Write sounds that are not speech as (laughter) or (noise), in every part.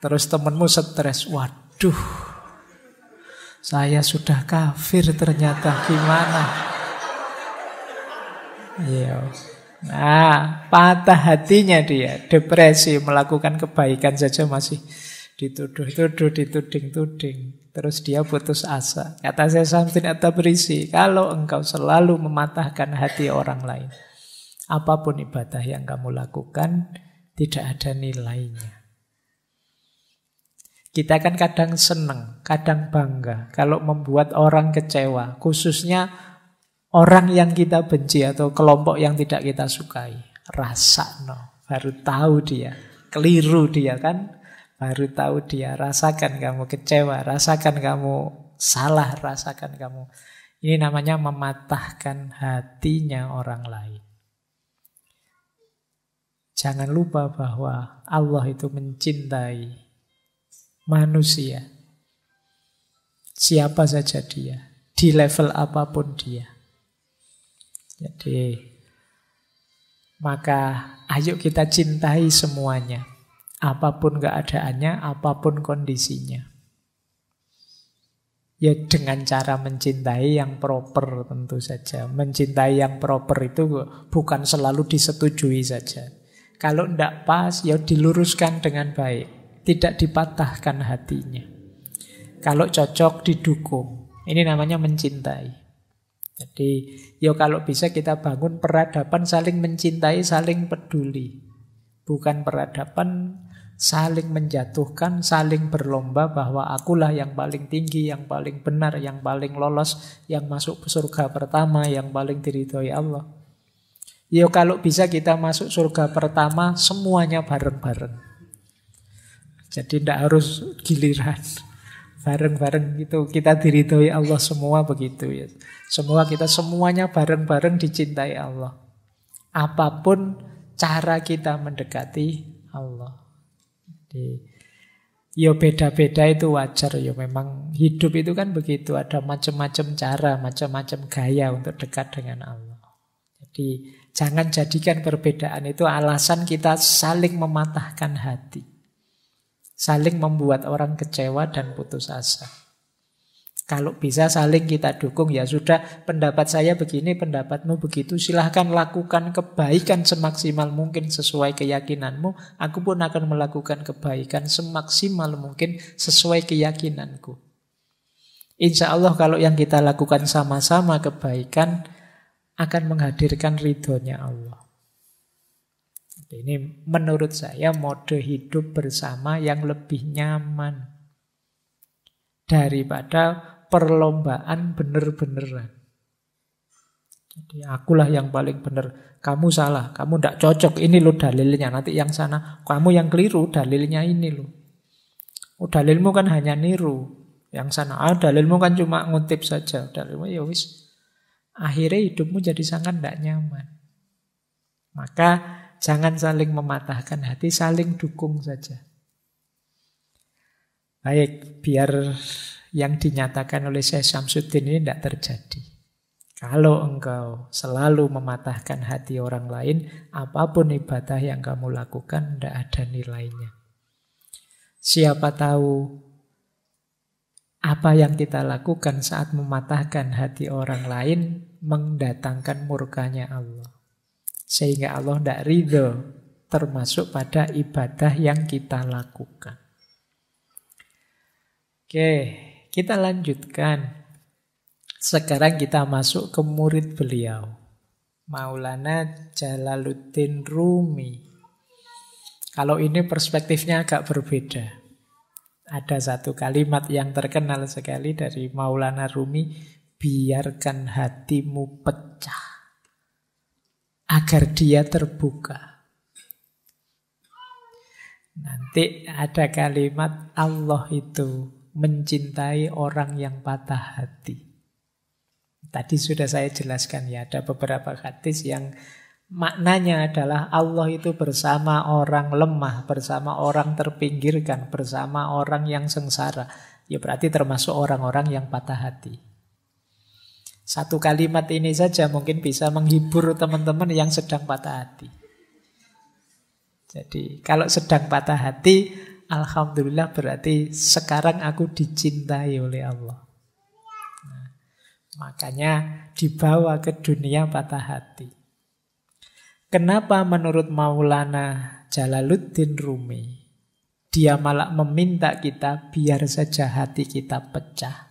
Terus temenmu stres, waduh, saya sudah kafir ternyata gimana? Iya. Nah, patah hatinya dia, depresi, melakukan kebaikan saja masih dituduh-tuduh, dituding-tuding. Terus dia putus asa. Kata saya sampai atau berisi, kalau engkau selalu mematahkan hati orang lain, apa pun ibadah yang kamu lakukan, tidak ada nilainya. Kita kan kadang senang, kadang bangga kalau membuat orang kecewa, khususnya orang yang kita benci atau kelompok yang tidak kita sukai. Rasa no, baru tahu dia, keliru dia kan, baru tahu dia, rasakan kamu kecewa, rasakan kamu salah, rasakan kamu. Ini namanya mematahkan hatinya orang lain. Jangan lupa bahwa Allah itu mencintai manusia. Siapa saja dia, di level apa pun dia. Jadi, maka ayo kita cintai semuanya. Apa pun keadaannya, apa pun kondisinya. Ya dengan cara mencintai yang proper tentu saja. Mencintai yang proper itu bukan selalu disetujui saja. Kalau tidak pas, ya diluruskan dengan baik tidak dipatahkan hatinya. Kalau cocok didukung. Ini namanya mencintai. Jadi, yo kalau bisa kita bangun peradaban saling mencintai, saling peduli. Bukan peradaban saling menjatuhkan, saling berlomba bahwa akulah yang paling tinggi, yang paling benar, yang paling lolos, yang masuk surga pertama, yang paling diridhoi Allah. Yo kalau bisa kita masuk surga pertama semuanya bareng-bareng. Jadi tidak harus giliran. Bareng-bareng itu kita diridhoi Allah semua begitu ya. Semua kita semuanya bareng-bareng dicintai Allah. Apa pun cara kita mendekati Allah. Jadi, ya beda-beda itu wajar ya memang hidup itu kan begitu ada macam-macam cara, macam-macam gaya untuk dekat dengan Allah. Jadi jangan jadikan perbedaan itu alasan kita saling mematahkan hati. Saling membuat orang kecewa dan putus asa. Kalau bisa saling kita dukung, ya sudah pendapat saya begini, pendapatmu begitu. Silahkan lakukan kebaikan semaksimal mungkin sesuai keyakinanmu. Aku pun akan melakukan kebaikan semaksimal mungkin sesuai keyakinanku. Insya Allah kalau yang kita lakukan sama-sama kebaikan akan menghadirkan ridhonya Allah. Ini menurut saya mode hidup bersama yang lebih nyaman daripada perlombaan bener-beneran. Jadi akulah yang paling benar, kamu salah, kamu tidak cocok, ini lo dalilnya, nanti yang sana, kamu yang keliru, dalilnya ini lo. Oh, dalilmu kan hanya niru, yang sana, ah, dalilmu kan cuma ngutip saja, dalilmu ya wis. Akhirnya hidupmu jadi sangat tidak nyaman. Maka Jangan saling mematahkan hati, saling dukung saja. Baik, biar yang dinyatakan oleh Syekh Syamsuddin ini tidak terjadi. Kalau engkau selalu mematahkan hati orang lain, apa pun ibadah yang kamu lakukan tidak ada nilainya. Siapa tahu apa yang kita lakukan saat mematahkan hati orang lain mendatangkan murkanya Allah. Sehingga Allah tidak ridho termasuk pada ibadah yang kita lakukan. Oke, kita lanjutkan. Sekarang kita masuk ke murid beliau. Maulana Jalaluddin Rumi. Kalau ini perspektifnya agak berbeda. Ada satu kalimat yang terkenal sekali dari Maulana Rumi, biarkan hatimu pecah agar dia terbuka. Nanti ada kalimat Allah itu mencintai orang yang patah hati. Tadi sudah saya jelaskan ya, ada beberapa hadis yang maknanya adalah Allah itu bersama orang lemah, bersama orang terpinggirkan, bersama orang yang sengsara. Ya berarti termasuk orang-orang yang patah hati. Satu kalimat ini saja mungkin bisa menghibur teman-teman yang sedang patah hati. Jadi kalau sedang patah hati, Alhamdulillah berarti sekarang aku dicintai oleh Allah. Nah, makanya dibawa ke dunia patah hati. Kenapa menurut Maulana Jalaluddin Rumi dia malah meminta kita biar saja hati kita pecah.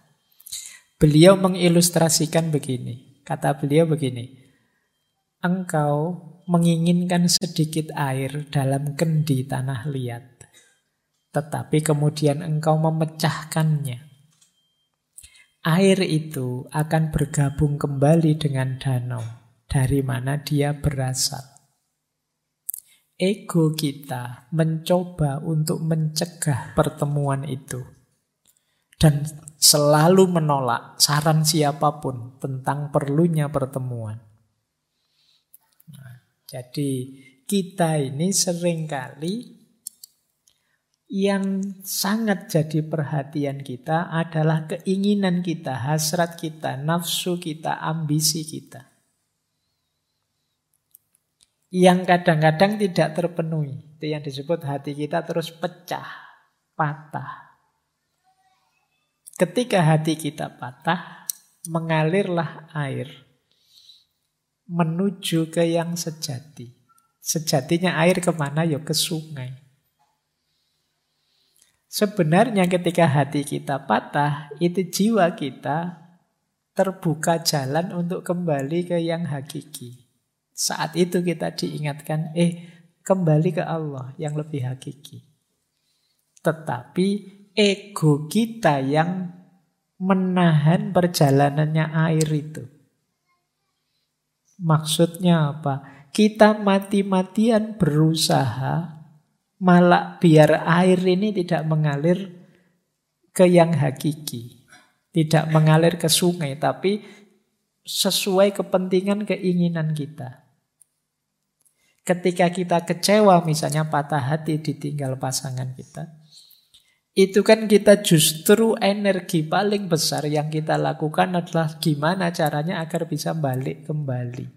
Beliau mengilustrasikan begini. Kata beliau begini. Engkau menginginkan sedikit air dalam kendi tanah liat. Tetapi kemudian engkau memecahkannya. Air itu akan bergabung kembali dengan danau dari mana dia berasal. Ego kita mencoba untuk mencegah pertemuan itu dan selalu menolak saran siapa pun tentang perlunya pertemuan. Nah, jadi kita ini sering kali yang sangat jadi perhatian kita adalah keinginan kita, hasrat kita, nafsu kita, ambisi kita. Yang kadang-kadang tidak terpenuhi. Itu yang disebut hati kita terus pecah, patah. Ketika hati kita patah, mengalirlah air menuju ke yang sejati. Sejatinya air ke mana? Ya ke sungai. Sebenarnya ketika hati kita patah, itu jiwa kita terbuka jalan untuk kembali ke yang hakiki. Saat itu kita diingatkan, eh kembali ke Allah yang lebih hakiki. Tetapi ego kita yang menahan perjalanannya air itu. Maksudnya apa? Kita mati-matian berusaha Malah biar air ini tidak mengalir ke yang hakiki. Tidak mengalir ke sungai, tapi sesuai kepentingan keinginan kita. Ketika kita kecewa misalnya patah hati ditinggal pasangan kita. Itu kan kita justru energi paling besar yang kita lakukan adalah gimana caranya agar bisa balik kembali.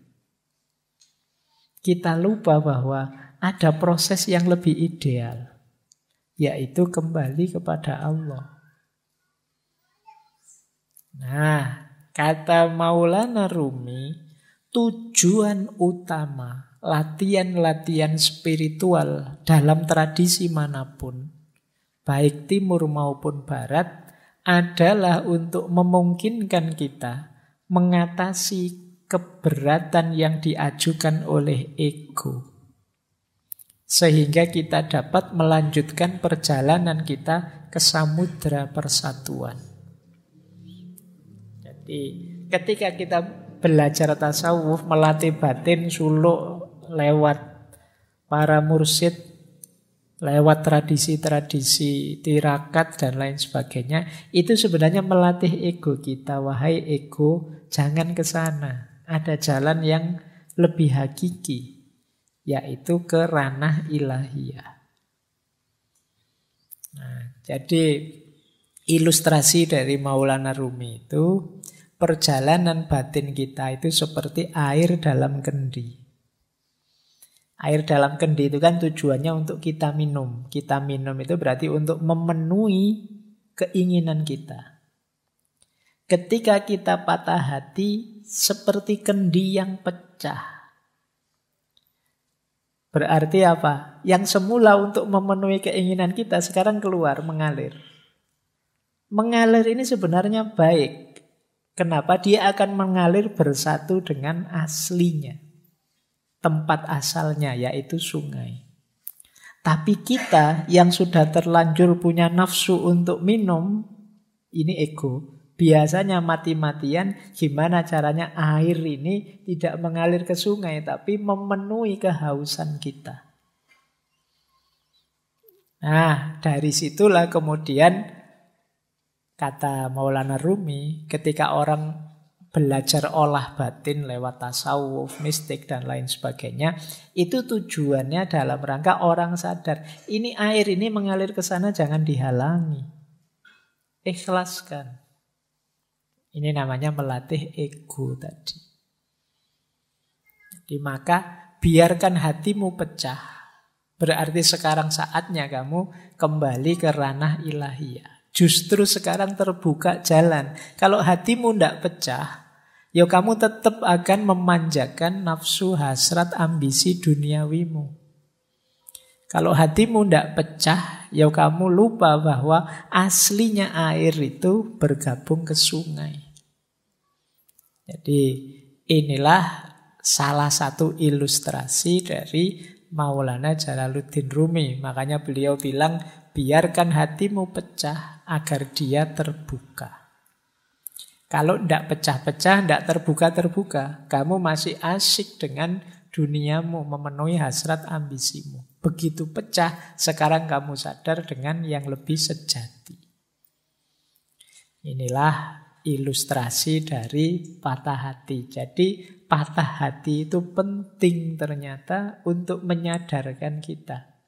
Kita lupa bahwa ada proses yang lebih ideal, yaitu kembali kepada Allah. Nah, kata Maulana Rumi, tujuan utama latihan-latihan spiritual dalam tradisi mana pun, baik timur maupun barat, adalah untuk memungkinkan kita mengatasi keberatan yang diajukan oleh ego sehingga kita dapat melanjutkan perjalanan kita ke samudra persatuan. Jadi ketika kita belajar tasawuf, melatih batin suluk lewat para mursid, lewat tradisi-tradisi tirakat dan lain sebagainya, itu sebenarnya melatih ego kita. Wahai ego, jangan ke sana. Ada jalan yang lebih hakiki yaitu ke ranah ilahiyah. Nah, jadi ilustrasi dari Maulana Rumi itu perjalanan batin kita itu seperti air dalam kendi. Air dalam kendi itu kan tujuannya untuk kita minum. Kita minum itu berarti untuk memenuhi keinginan kita. Ketika kita patah hati, seperti kendi yang pecah. Berarti apa? Yang semula untuk memenuhi keinginan kita sekarang keluar, mengalir. Mengalir ini sebenarnya baik. Kenapa? Dia akan mengalir bersatu dengan aslinya. Tempat asalnya yaitu sungai. Tapi kita yang sudah terlanjur punya nafsu untuk minum, ini ego, Biasanya mati-matian gimana caranya air ini tidak mengalir ke sungai tapi memenuhi kehausan kita. Nah, dari situlah kemudian kata Maulana Rumi ketika orang belajar olah batin lewat tasawuf, mistik dan lain sebagainya, itu tujuannya dalam rangka orang sadar, ini air ini mengalir ke sana jangan dihalangi. Ikhlaskan. Ini namanya melatih ego tadi. Jadi maka biarkan hatimu pecah. Berarti sekarang saatnya kamu kembali ke ranah ilahiyah. Justru sekarang terbuka jalan. Kalau hatimu tidak pecah, ya kamu tetap akan memanjakan nafsu, hasrat, ambisi duniawimu. Kalau hatimu tidak pecah, ya kamu lupa bahwa aslinya air itu bergabung ke sungai. Jadi inilah salah satu ilustrasi dari Maulana Jalaluddin Rumi. Makanya beliau bilang, biarkan hatimu pecah agar dia terbuka. Kalau tidak pecah-pecah, tidak terbuka-terbuka, kamu masih asik dengan duniamu, memenuhi hasrat ambisimu. Begitu pecah, sekarang kamu sadar dengan yang lebih sejati. Inilah ilustrasi dari patah hati. Jadi patah hati itu penting ternyata untuk menyadarkan kita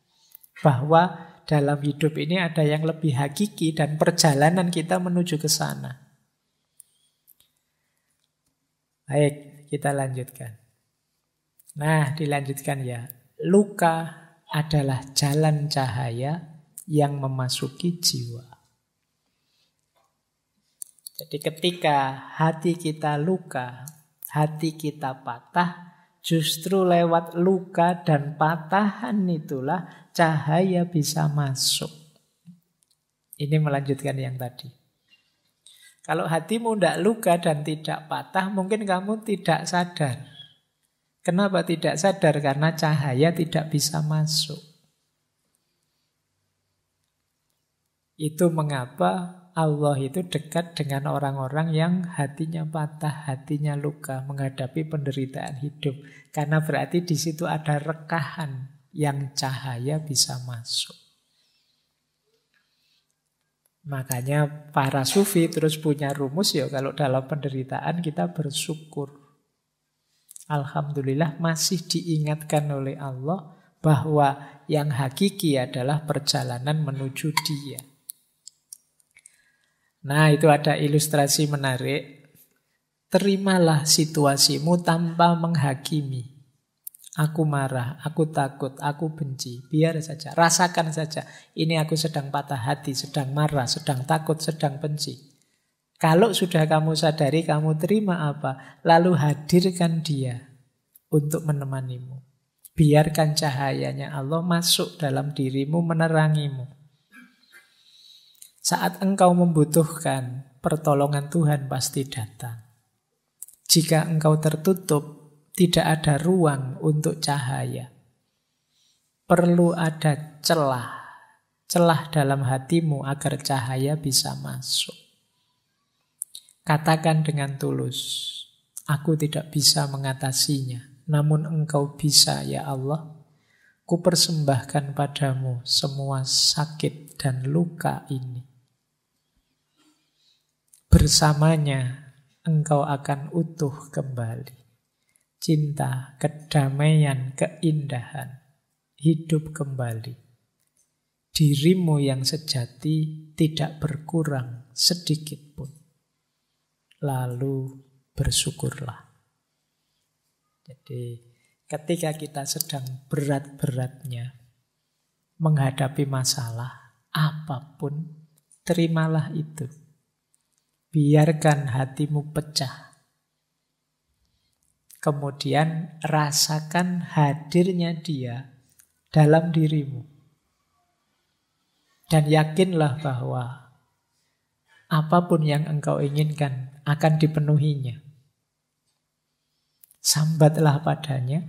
bahwa dalam hidup ini ada yang lebih hakiki dan perjalanan kita menuju ke sana. Baik, kita lanjutkan. Nah, dilanjutkan ya. Luka adalah jalan cahaya yang memasuki jiwa. Jadi ketika hati kita luka, hati kita patah, justru lewat luka dan patahan itulah cahaya bisa masuk. Ini melanjutkan yang tadi. Kalau hatimu tidak luka dan tidak patah, mungkin kamu tidak sadar. Kenapa tidak sadar? Karena cahaya tidak bisa masuk. Itu mengapa Allah itu dekat dengan orang-orang yang hatinya patah, hatinya luka, menghadapi penderitaan hidup. Karena berarti di situ ada rekahan yang cahaya bisa masuk. Makanya para sufi terus punya rumus ya kalau dalam penderitaan kita bersyukur. Alhamdulillah masih diingatkan oleh Allah bahwa yang hakiki adalah perjalanan menuju dia. Nah, itu ada ilustrasi menarik. Terimalah situasimu tanpa menghakimi. Aku marah, aku takut, aku benci. Biar saja, rasakan saja. Ini aku sedang patah hati, sedang marah, sedang takut, sedang benci. Kalau sudah kamu sadari, kamu terima apa? Lalu hadirkan dia untuk menemanimu. Biarkan cahayanya Allah masuk dalam dirimu, menerangimu. Saat engkau membutuhkan pertolongan Tuhan pasti datang. Jika engkau tertutup, tidak ada ruang untuk cahaya. Perlu ada celah, celah dalam hatimu agar cahaya bisa masuk. Katakan dengan tulus, aku tidak bisa mengatasinya, namun engkau bisa ya Allah. Kupersembahkan padamu semua sakit dan luka ini. Bersamanya engkau akan utuh kembali. Cinta, kedamaian, keindahan, hidup kembali. Dirimu yang sejati tidak berkurang sedikit pun. Lalu bersyukurlah. Jadi ketika kita sedang berat-beratnya menghadapi masalah apa pun, terimalah itu Biarkan hatimu pecah. Kemudian rasakan hadirnya dia dalam dirimu. Dan yakinlah bahwa apa pun yang engkau inginkan akan dipenuhinya. Sambatlah padanya,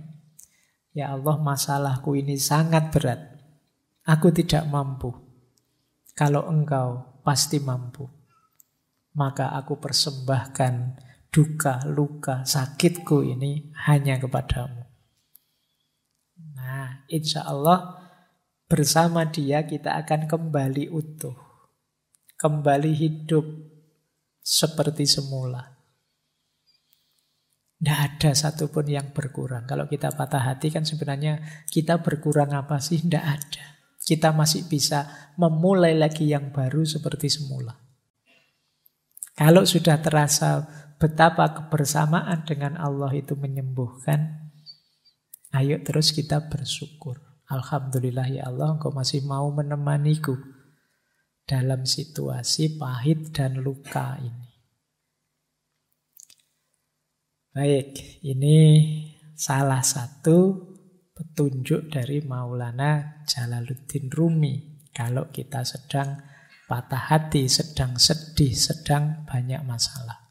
Ya Allah masalahku ini sangat berat. Aku tidak mampu. Kalau engkau pasti mampu maka aku persembahkan duka, luka, sakitku ini hanya kepadamu. Nah, insya Allah bersama dia kita akan kembali utuh. Kembali hidup seperti semula. Tidak ada satupun yang berkurang. Kalau kita patah hati kan sebenarnya kita berkurang apa sih? Tidak ada. Kita masih bisa memulai lagi yang baru seperti semula. Kalau sudah terasa betapa kebersamaan dengan Allah itu menyembuhkan, ayo terus kita bersyukur. Alhamdulillah ya Allah, engkau masih mau menemaniku dalam situasi pahit dan luka ini. Baik, ini salah satu petunjuk dari Maulana Jalaluddin Rumi. Kalau kita sedang patah hati, sedang sedih, sedang banyak masalah.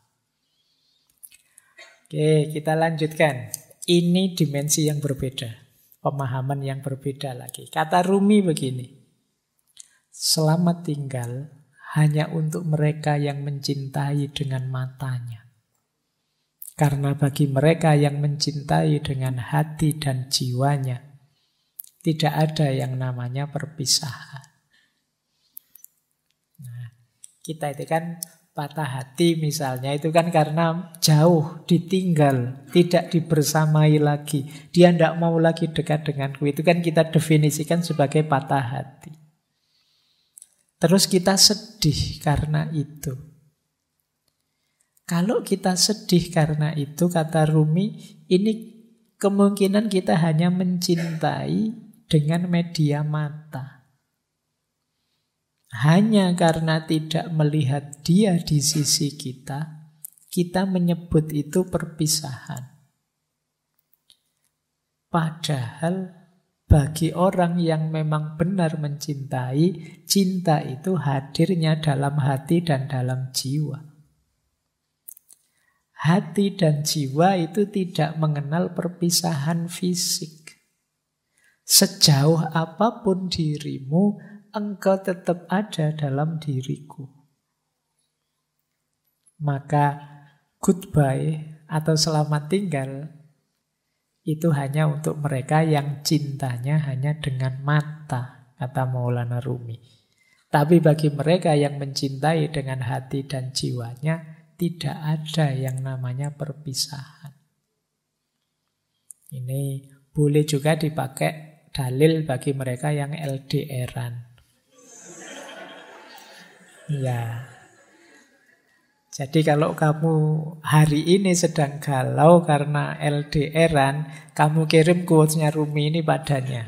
Oke, kita lanjutkan. Ini dimensi yang berbeda pemahaman yang berbeda lagi. Kata Rumi begini, selamat tinggal hanya untuk mereka yang mencintai dengan matanya. Karena bagi mereka yang mencintai dengan hati dan jiwanya, tidak ada yang namanya perpisahan. Nah, kita itu kan patah hati misalnya itu kan karena jauh ditinggal, tidak dibersamai lagi. Dia tidak mau lagi dekat denganku. Itu kan kita definisikan sebagai patah hati. Terus kita sedih karena itu. Kalau kita sedih karena itu, kata Rumi, ini kemungkinan kita hanya mencintai dengan media mata. Hanya karena tidak melihat dia di sisi kita, kita menyebut itu perpisahan. Padahal bagi orang yang memang benar mencintai, cinta itu hadirnya dalam hati dan dalam jiwa. Hati dan jiwa itu tidak mengenal perpisahan fisik. Sejauh apa pun dirimu, engkau tetap ada dalam diriku. Maka goodbye atau selamat tinggal itu hanya untuk mereka yang cintanya hanya dengan mata, kata Maulana Rumi. Tapi bagi mereka yang mencintai dengan hati dan jiwanya, tidak ada yang namanya perpisahan. Ini boleh juga dipakai dalil bagi mereka yang LDRan. Ya. Jadi kalau kamu hari ini sedang galau karena LDRan, kamu kirim quotes-nya Rumi ini padanya.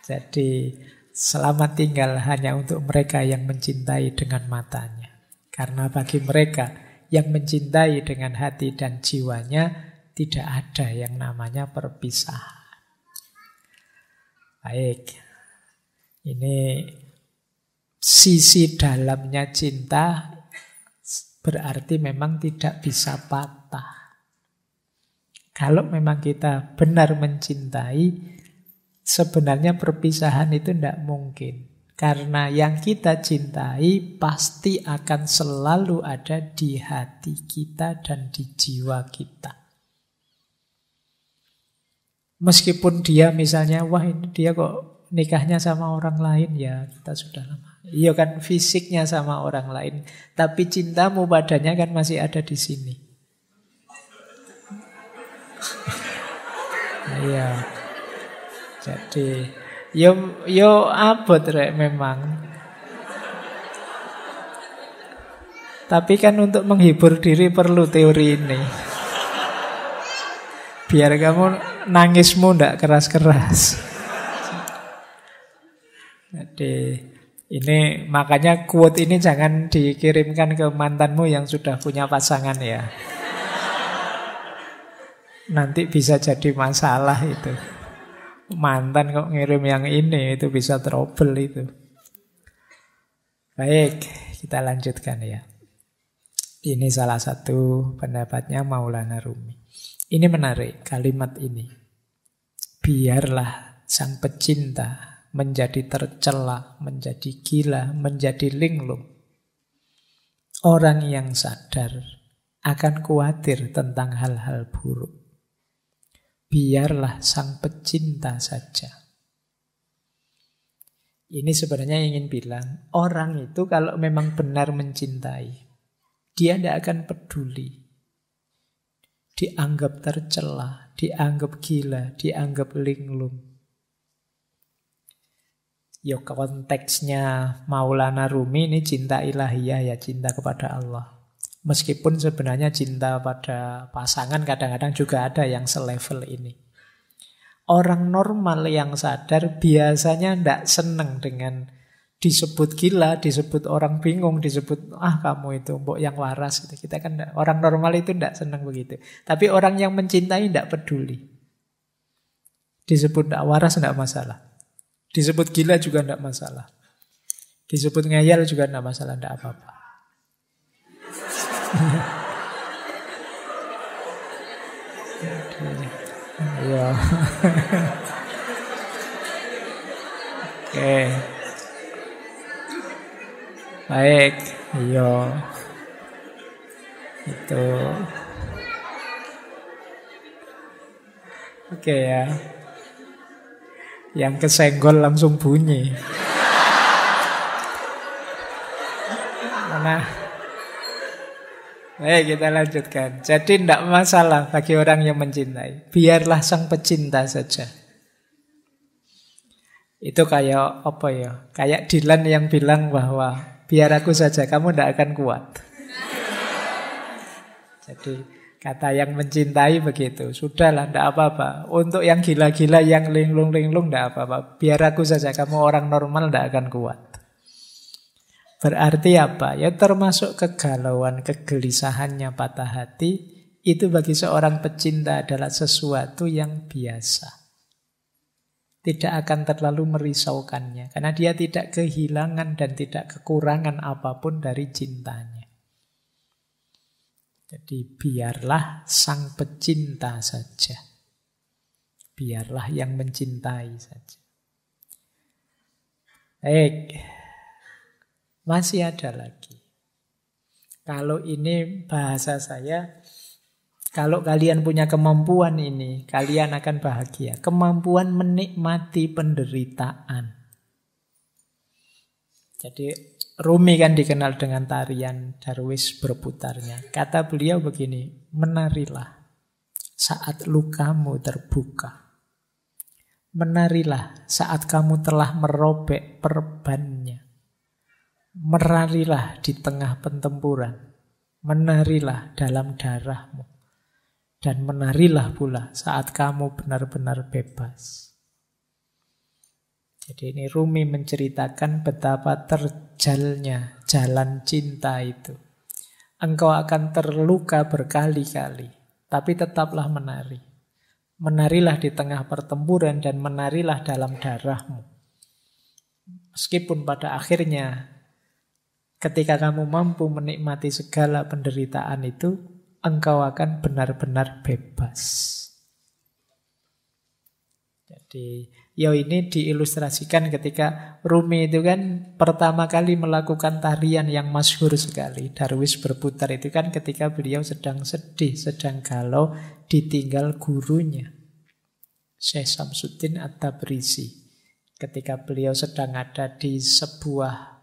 Jadi selamat tinggal hanya untuk mereka yang mencintai dengan matanya. Karena bagi mereka yang mencintai dengan hati dan jiwanya, tidak ada yang namanya perpisahan. Baik, ini sisi dalamnya cinta berarti memang tidak bisa patah. Kalau memang kita benar mencintai, sebenarnya perpisahan itu tidak mungkin. Karena yang kita cintai pasti akan selalu ada di hati kita dan di jiwa kita. Meskipun dia misalnya, wah ini dia kok nikahnya sama orang lain, ya kita sudah lama Iya kan fisiknya sama orang lain, tapi cintamu badannya kan masih ada di sini. Iya. Jadi yo yo abot rek memang. Tapi kan untuk menghibur diri perlu teori ini. Biar kamu nangismu ndak keras-keras. Jadi ini makanya quote ini jangan dikirimkan ke mantanmu yang sudah punya pasangan ya. Nanti bisa jadi masalah itu. Mantan kok ngirim yang ini itu bisa trouble itu. Baik, kita lanjutkan ya. Ini salah satu pendapatnya Maulana Rumi. Ini menarik kalimat ini. Biarlah sang pecinta menjadi tercela, menjadi gila, menjadi linglung. Orang yang sadar akan khawatir tentang hal-hal buruk. Biarlah sang pecinta saja. Ini sebenarnya ingin bilang, orang itu kalau memang benar mencintai, dia tidak akan peduli. Dianggap tercela, dianggap gila, dianggap linglung. Ya konteksnya Maulana Rumi ini cinta ilahiyah ya, cinta kepada Allah. Meskipun sebenarnya cinta pada pasangan kadang-kadang juga ada yang selevel ini. Orang normal yang sadar biasanya tidak seneng dengan disebut gila, disebut orang bingung, disebut ah kamu itu mbok yang waras. Gitu. Kita kan enggak, orang normal itu tidak seneng begitu. Tapi orang yang mencintai tidak peduli. Disebut tidak waras tidak masalah. Disebut gila juga tidak masalah. Disebut ngeyel juga tidak masalah, tidak apa-apa. Iya. (laughs) (laughs) Oke. Baik, iya. Itu. Oke ya. Yang kesenggol langsung bunyi. Mana? Baik, kita lanjutkan. Jadi tidak masalah bagi orang yang mencintai. Biarlah sang pecinta saja. Itu kayak apa ya? Kayak Dylan yang bilang bahwa biar aku saja, kamu tidak akan kuat. Jadi kata yang mencintai begitu. Sudahlah, tidak apa-apa. Untuk yang gila-gila, yang linglung-linglung, tidak apa-apa. Biar aku saja, kamu orang normal tidak akan kuat. Berarti apa? Ya termasuk kegalauan, kegelisahannya patah hati itu bagi seorang pecinta adalah sesuatu yang biasa. Tidak akan terlalu merisaukannya karena dia tidak kehilangan dan tidak kekurangan apa pun dari cintanya. Jadi biarlah sang pecinta saja. Biarlah yang mencintai saja. Baik. Masih ada lagi. Kalau ini bahasa saya, kalau kalian punya kemampuan ini, kalian akan bahagia. Kemampuan menikmati penderitaan. Jadi Rumi kan dikenal dengan tarian Darwis berputarnya. Kata beliau begini, menarilah saat lukamu terbuka. Menarilah saat kamu telah merobek perbannya. Merarilah di tengah pentempuran. Menarilah dalam darahmu. Dan menarilah pula saat kamu benar-benar bebas. Jadi ini Rumi menceritakan betapa terjalnya jalan cinta itu. Engkau akan terluka berkali-kali, tapi tetaplah menari. Menarilah di tengah pertempuran dan menarilah dalam darahmu. Meskipun pada akhirnya Ketika kamu mampu menikmati segala penderitaan itu, engkau akan benar-benar bebas. Jadi, ya ini diilustrasikan ketika Rumi itu kan pertama kali melakukan tarian yang masyhur sekali. Darwis berputar itu kan ketika beliau sedang sedih, sedang galau, ditinggal gurunya. Syekh Samsudin At-Tabrisi. Ketika beliau sedang ada di sebuah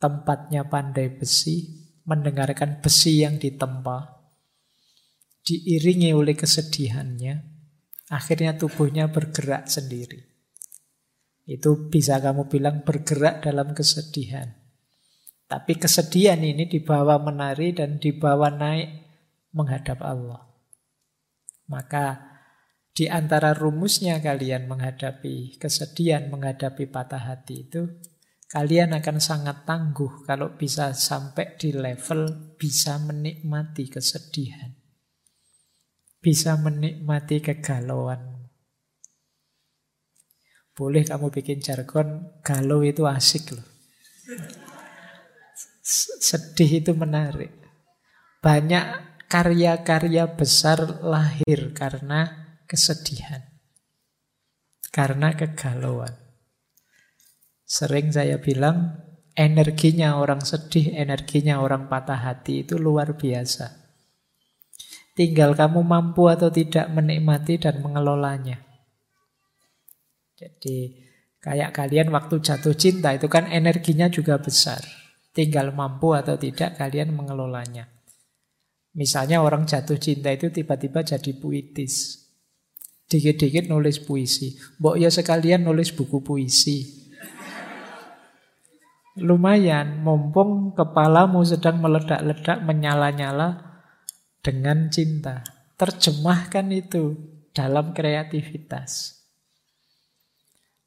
tempatnya pandai besi, mendengarkan besi yang ditempa, diiringi oleh kesedihannya, akhirnya tubuhnya bergerak sendiri. Itu bisa kamu bilang bergerak dalam kesedihan. Tapi kesedihan ini dibawa menari dan dibawa naik menghadap Allah. Maka di antara rumusnya kalian menghadapi kesedihan, menghadapi patah hati itu Kalian akan sangat tangguh kalau bisa sampai di level bisa menikmati kesedihan. Bisa menikmati kegalauan. Boleh kamu bikin jargon, galau itu asik loh. Sedih itu menarik. Banyak karya-karya besar lahir karena kesedihan. Karena kegalauan. Sering saya bilang, energinya orang sedih, energinya orang patah hati itu luar biasa. Tinggal kamu mampu atau tidak menikmati dan mengelolanya. Jadi kayak kalian waktu jatuh cinta itu kan energinya juga besar. Tinggal mampu atau tidak kalian mengelolanya. Misalnya orang jatuh cinta itu tiba-tiba jadi puitis. Dikit-dikit nulis puisi. Mbok ya sekalian nulis buku puisi. Lumayan, mumpung kepalamu sedang meledak-ledak, menyala-nyala dengan cinta. Terjemahkan itu dalam kreativitas.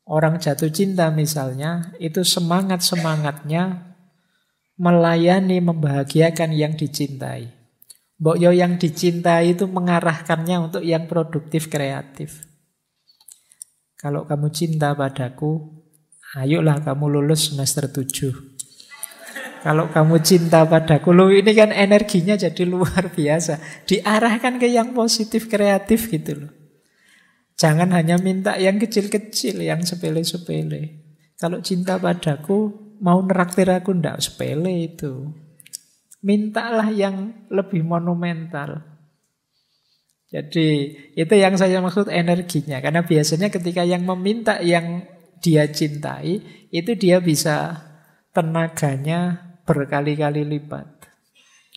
Orang jatuh cinta misalnya, itu semangat-semangatnya melayani, membahagiakan yang dicintai. Mbok yo yang dicintai itu mengarahkannya untuk yang produktif, kreatif. Kalau kamu cinta padaku, ayolah kamu lulus semester 7. Kalau kamu cinta padaku, lo ini kan energinya jadi luar biasa. Diarahkan ke yang positif, kreatif gitu loh. Jangan hanya minta yang kecil-kecil, yang sepele-sepele. Kalau cinta padaku, mau neraktir aku ndak sepele itu. Mintalah yang lebih monumental. Jadi itu yang saya maksud energinya. Karena biasanya ketika yang meminta yang dia cintai, itu dia bisa tenaganya berkali-kali lipat.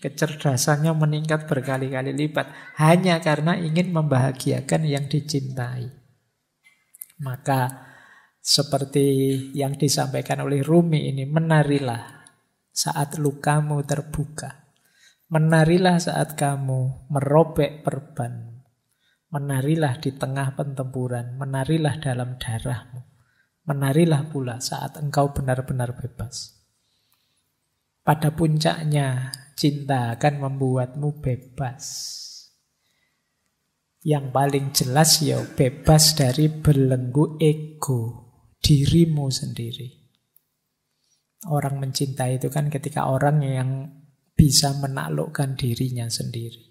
Kecerdasannya meningkat berkali-kali lipat hanya karena ingin membahagiakan yang dicintai. Maka seperti yang disampaikan oleh Rumi ini, menarilah saat lukamu terbuka. Menarilah saat kamu merobek perban. Menarilah di tengah pentempuran, menarilah dalam darahmu. Menarilah pula saat engkau benar-benar bebas. Pada puncaknya Cinta akan membuatmu bebas. Yang paling jelas ya bebas dari belenggu ego dirimu sendiri. Orang mencintai itu kan ketika orang yang bisa menaklukkan dirinya sendiri.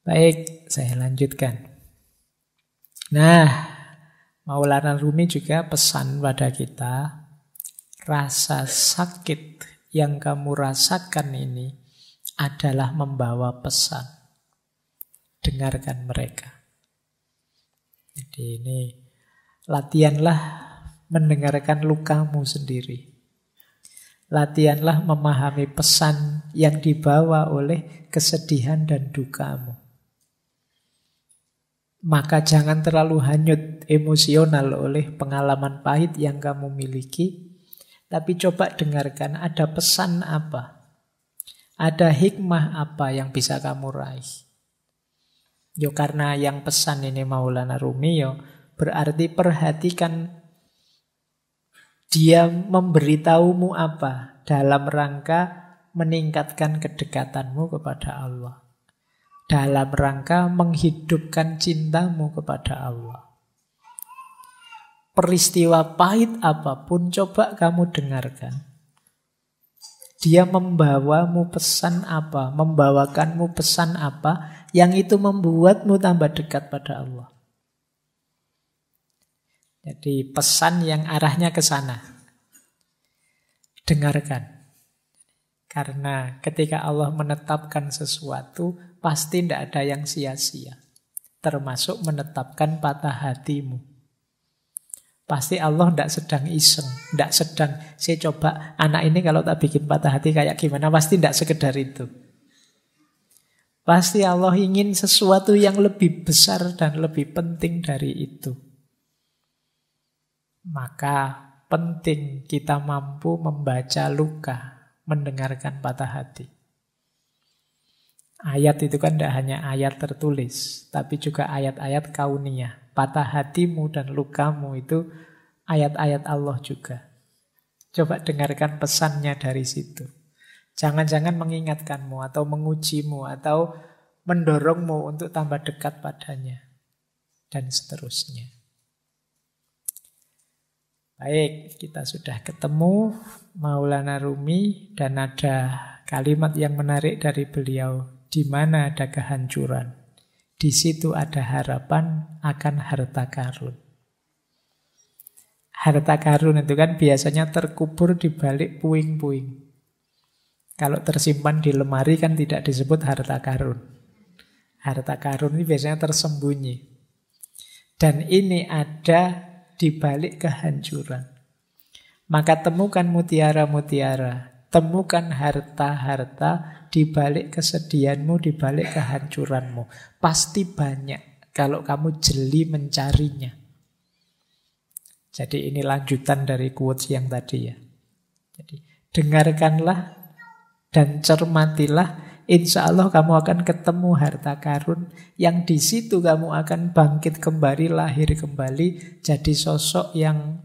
Baik, saya lanjutkan. Nah, Maulana Rumi juga pesan pada kita, rasa sakit yang kamu rasakan ini adalah membawa pesan. Dengarkan mereka. Jadi ini latihanlah mendengarkan lukamu sendiri. Latihanlah memahami pesan yang dibawa oleh kesedihan dan dukamu. Maka jangan terlalu hanyut emosional oleh pengalaman pahit yang kamu miliki, tapi coba dengarkan ada pesan apa? Ada hikmah apa yang bisa kamu raih? Yo karena yang pesan ini Maulana Rumi yo berarti perhatikan dia memberitahumu apa dalam rangka meningkatkan kedekatanmu kepada Allah. Dalam rangka menghidupkan cintamu kepada Allah peristiwa pahit apa pun, coba kamu dengarkan. Dia membawamu pesan apa, membawakanmu pesan apa, yang itu membuatmu tambah dekat pada Allah. Jadi pesan yang arahnya ke sana. Dengarkan. Karena ketika Allah menetapkan sesuatu, pasti tidak ada yang sia-sia. Termasuk menetapkan patah hatimu. Pasti Allah tidak sedang iseng, tidak sedang saya coba anak ini kalau tak bikin patah hati kayak gimana, pasti tidak sekedar itu. Pasti Allah ingin sesuatu yang lebih besar dan lebih penting dari itu. Maka penting kita mampu membaca luka, mendengarkan patah hati. Ayat itu kan tidak hanya ayat tertulis, tapi juga ayat-ayat kauniyah patah hatimu dan lukamu itu ayat-ayat Allah juga. Coba dengarkan pesannya dari situ. Jangan-jangan mengingatkanmu atau mengujimu atau mendorongmu untuk tambah dekat padanya. Dan seterusnya. Baik, kita sudah ketemu Maulana Rumi dan ada kalimat yang menarik dari beliau. Di mana ada kehancuran? Di situ ada harapan akan harta karun. Harta karun itu kan biasanya terkubur di balik puing-puing. Kalau tersimpan di lemari kan tidak disebut harta karun. Harta karun ini biasanya tersembunyi. Dan ini ada di balik kehancuran. Maka temukan mutiara-mutiara, temukan harta-harta di balik kesedihanmu, di balik kehancuranmu. Pasti banyak kalau kamu jeli mencarinya. Jadi ini lanjutan dari quotes yang tadi ya. Jadi dengarkanlah dan cermatilah insya Allah kamu akan ketemu harta karun yang di situ kamu akan bangkit kembali, lahir kembali, jadi sosok yang